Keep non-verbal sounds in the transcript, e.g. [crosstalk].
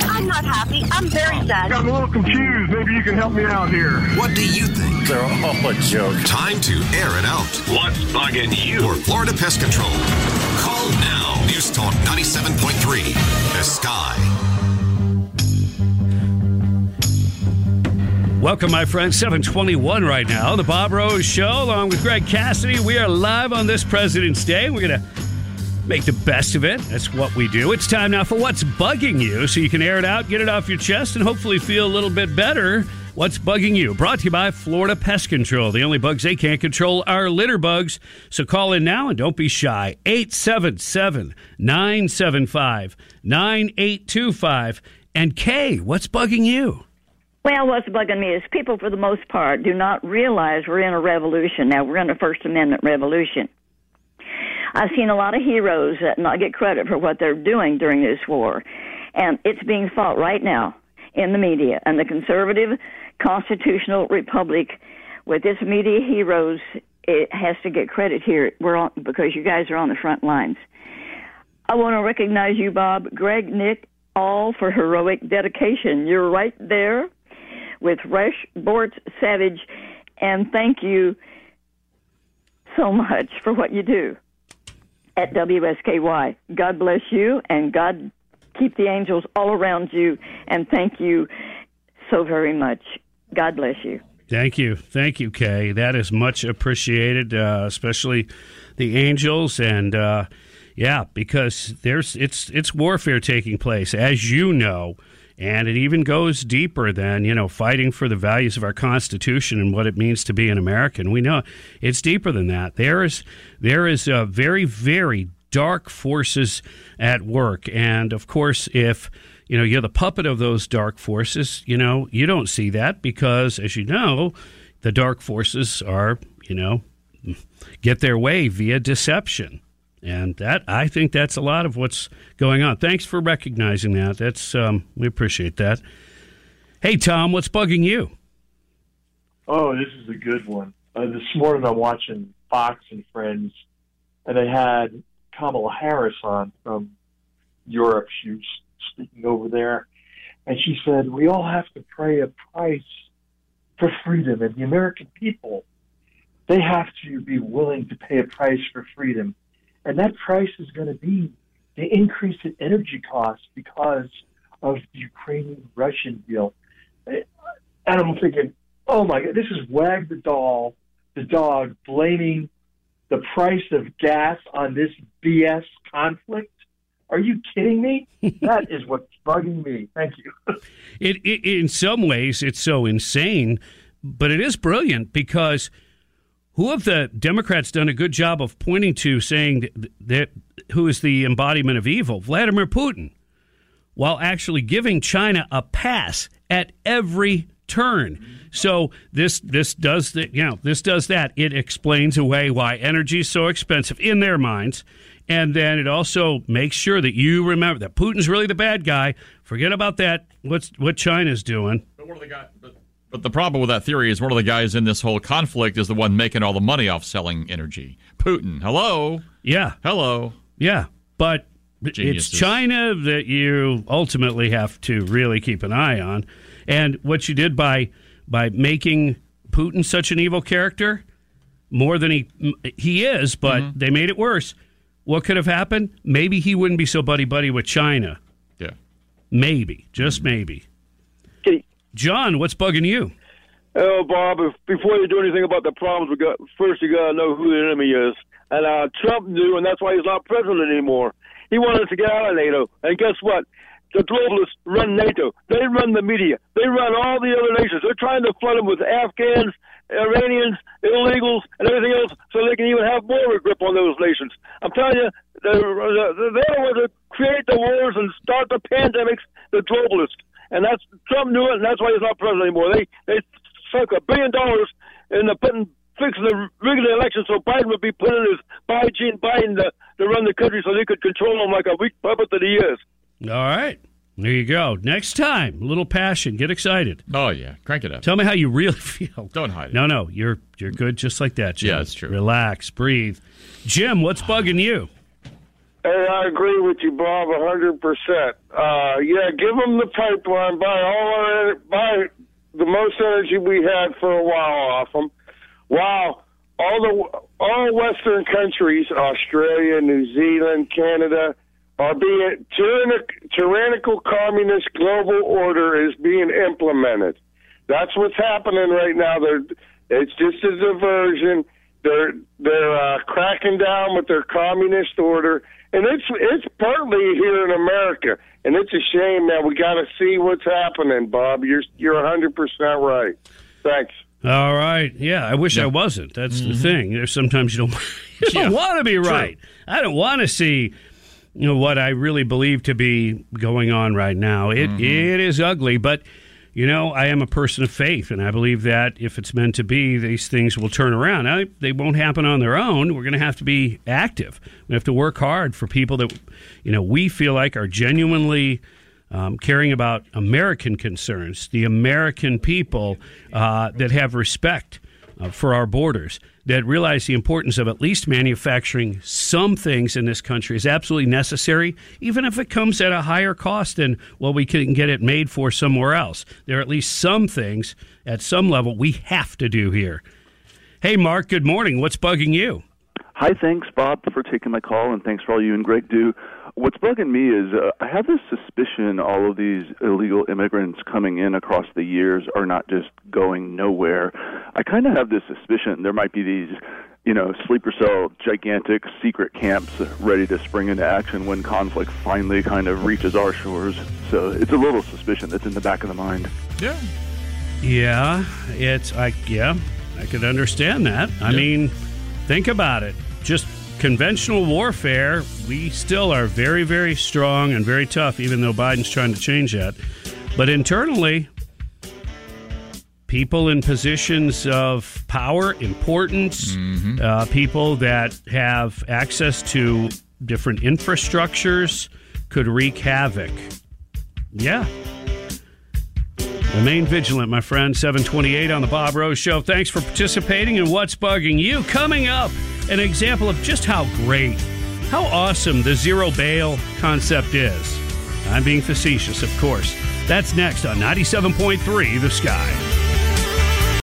I'm not happy. I'm very sad. I'm a little confused. Maybe you can help me out here. What do you think? They're all a joke. Time to air it out. What's bugging you? For Florida Pest Control. Call now. News Talk 97.3. The Sky. Welcome, my friends. 721 right now. The Bob Rose Show, along with Greg Cassidy. We are live on this President's Day. We're going to make the best of it. That's what we do. It's time now for What's Bugging You, so you can air it out, get it off your chest, and hopefully feel a little bit better. What's Bugging You? Brought to you by Florida Pest Control. The only bugs they can't control are litter bugs. So call in now and don't be shy. 877 975 9825. And Kay, what's bugging you? Well, what's bugging me is people, for the most part, do not realize we're in a revolution. Now, we're in a First Amendment revolution. I've seen a lot of heroes that not get credit for what they're doing during this war. And it's being fought right now in the media. And the conservative constitutional republic, with its media heroes, it has to get credit here. We're on, because you guys are on the front lines. I want to recognize you, Bob, Greg, Nick, all for heroic dedication. You're right there with Rush Bort Savage, and thank you so much for what you do at WSKY. God bless you, and God keep the angels all around you, and thank you so very much. God bless you. Thank you. Thank you, Kay. That is much appreciated, uh, especially the angels and uh, yeah, because there's it's it's warfare taking place, as you know, and it even goes deeper than you know fighting for the values of our Constitution and what it means to be an American. We know it's deeper than that. There is there is a very very dark forces at work, and of course, if you know you're the puppet of those dark forces, you know you don't see that because, as you know, the dark forces are you know get their way via deception. And that I think that's a lot of what's going on. Thanks for recognizing that. That's um, we appreciate that. Hey Tom, what's bugging you? Oh, this is a good one. Uh, this morning I'm watching Fox and Friends, and they had Kamala Harris on from Europe. She was speaking over there, and she said we all have to pay a price for freedom, and the American people they have to be willing to pay a price for freedom and that price is going to be the increase in energy costs because of the Ukrainian Russian deal. And I'm thinking, oh my God, this is Wag the doll, the dog, blaming the price of gas on this BS conflict. Are you kidding me? [laughs] that is what's bugging me. Thank you. it, it, in some ways, it's so insane, but it is brilliant because – who have the Democrats done a good job of pointing to saying that, that who is the embodiment of evil? Vladimir Putin, while actually giving China a pass at every turn. So this this does the, you know this does that. It explains away why energy is so expensive in their minds, and then it also makes sure that you remember that Putin's really the bad guy. Forget about that. What's what China's doing? But what are the guys? But but the problem with that theory is one of the guys in this whole conflict is the one making all the money off selling energy. Putin. Hello. Yeah. Hello. Yeah. But Geniuses. it's China that you ultimately have to really keep an eye on. And what you did by by making Putin such an evil character, more than he he is, but mm-hmm. they made it worse. What could have happened? Maybe he wouldn't be so buddy buddy with China. Yeah. Maybe, just mm-hmm. maybe. John, what's bugging you? Oh, Bob, if, before you do anything about the problems we got, first you got to know who the enemy is. And uh, Trump knew, and that's why he's not president anymore. He wanted to get out of NATO. And guess what? The globalists run NATO. They run the media. They run all the other nations. They're trying to flood them with Afghans, Iranians, illegals, and everything else so they can even have more of a grip on those nations. I'm telling you, they're, they're the to create the wars and start the pandemics, the globalists and that's Trump knew it, and that's why he's not president anymore. They they sunk a billion dollars in the putting fixing the rigging the election so Biden would be put in his by Gene Biden to, to run the country so they could control him like a weak puppet that he is. All right. There you go. Next time, a little passion. Get excited. Oh yeah, crank it up. Tell me how you really [laughs] feel. Don't hide it. No, no, you're you're good just like that. Jim. Yeah, that's true. Relax, breathe. Jim, what's bugging you? Hey, I agree with you, Bob, a hundred percent. Uh, yeah, give them the pipeline. Buy all our buy the most energy we had for a while off them. Wow, all the all Western countries, Australia, New Zealand, Canada, are being tyrannic, tyrannical communist global order is being implemented. That's what's happening right now. They're, it's just a diversion. They're they're uh, cracking down with their communist order, and it's it's partly here in America, and it's a shame, man. We got to see what's happening, Bob. You're you're 100 percent right. Thanks. All right. Yeah, I wish I wasn't. That's the thing. There's sometimes you don't, [laughs] you don't Yeah. want to be right. I don't want to see you know what I really believe to be going on right now. It it is ugly, but you know, I am a person of faith and I believe that if it's meant to be, these things will turn around. Now, they won't happen on their own. We're going to have to be active. We have to work hard for people that you know, we feel like are genuinely um, caring about American concerns, the American people uh, that have respect uh, for our borders, that realize the importance of at least manufacturing some things in this country is absolutely necessary, even if it comes at a higher cost than what we can get it made for somewhere else. There are at least some things at some level we have to do here. Hey, Mark, good morning. What's bugging you? Hi, thanks, Bob, for taking my call, and thanks for all you and Greg do. What's bugging me is uh, I have this suspicion all of these illegal immigrants coming in across the years are not just going nowhere. I kind of have this suspicion there might be these, you know, sleeper cell gigantic secret camps ready to spring into action when conflict finally kind of reaches our shores. So it's a little suspicion that's in the back of the mind. Yeah. Yeah, it's I yeah, I could understand that. I Yeah. mean, think about it. Just conventional warfare, we still are very very strong and very tough even though Biden's trying to change that. But internally, people in positions of power, importance, uh, people that have access to different infrastructures could wreak havoc. Yeah, Remain vigilant, my friend. 728 on the Bob Rose Show. Thanks for participating in What's Bugging You. Coming up, an example of just how great, how awesome the zero bail concept is. I'm being facetious, of course. That's next on 97.3 The Sky.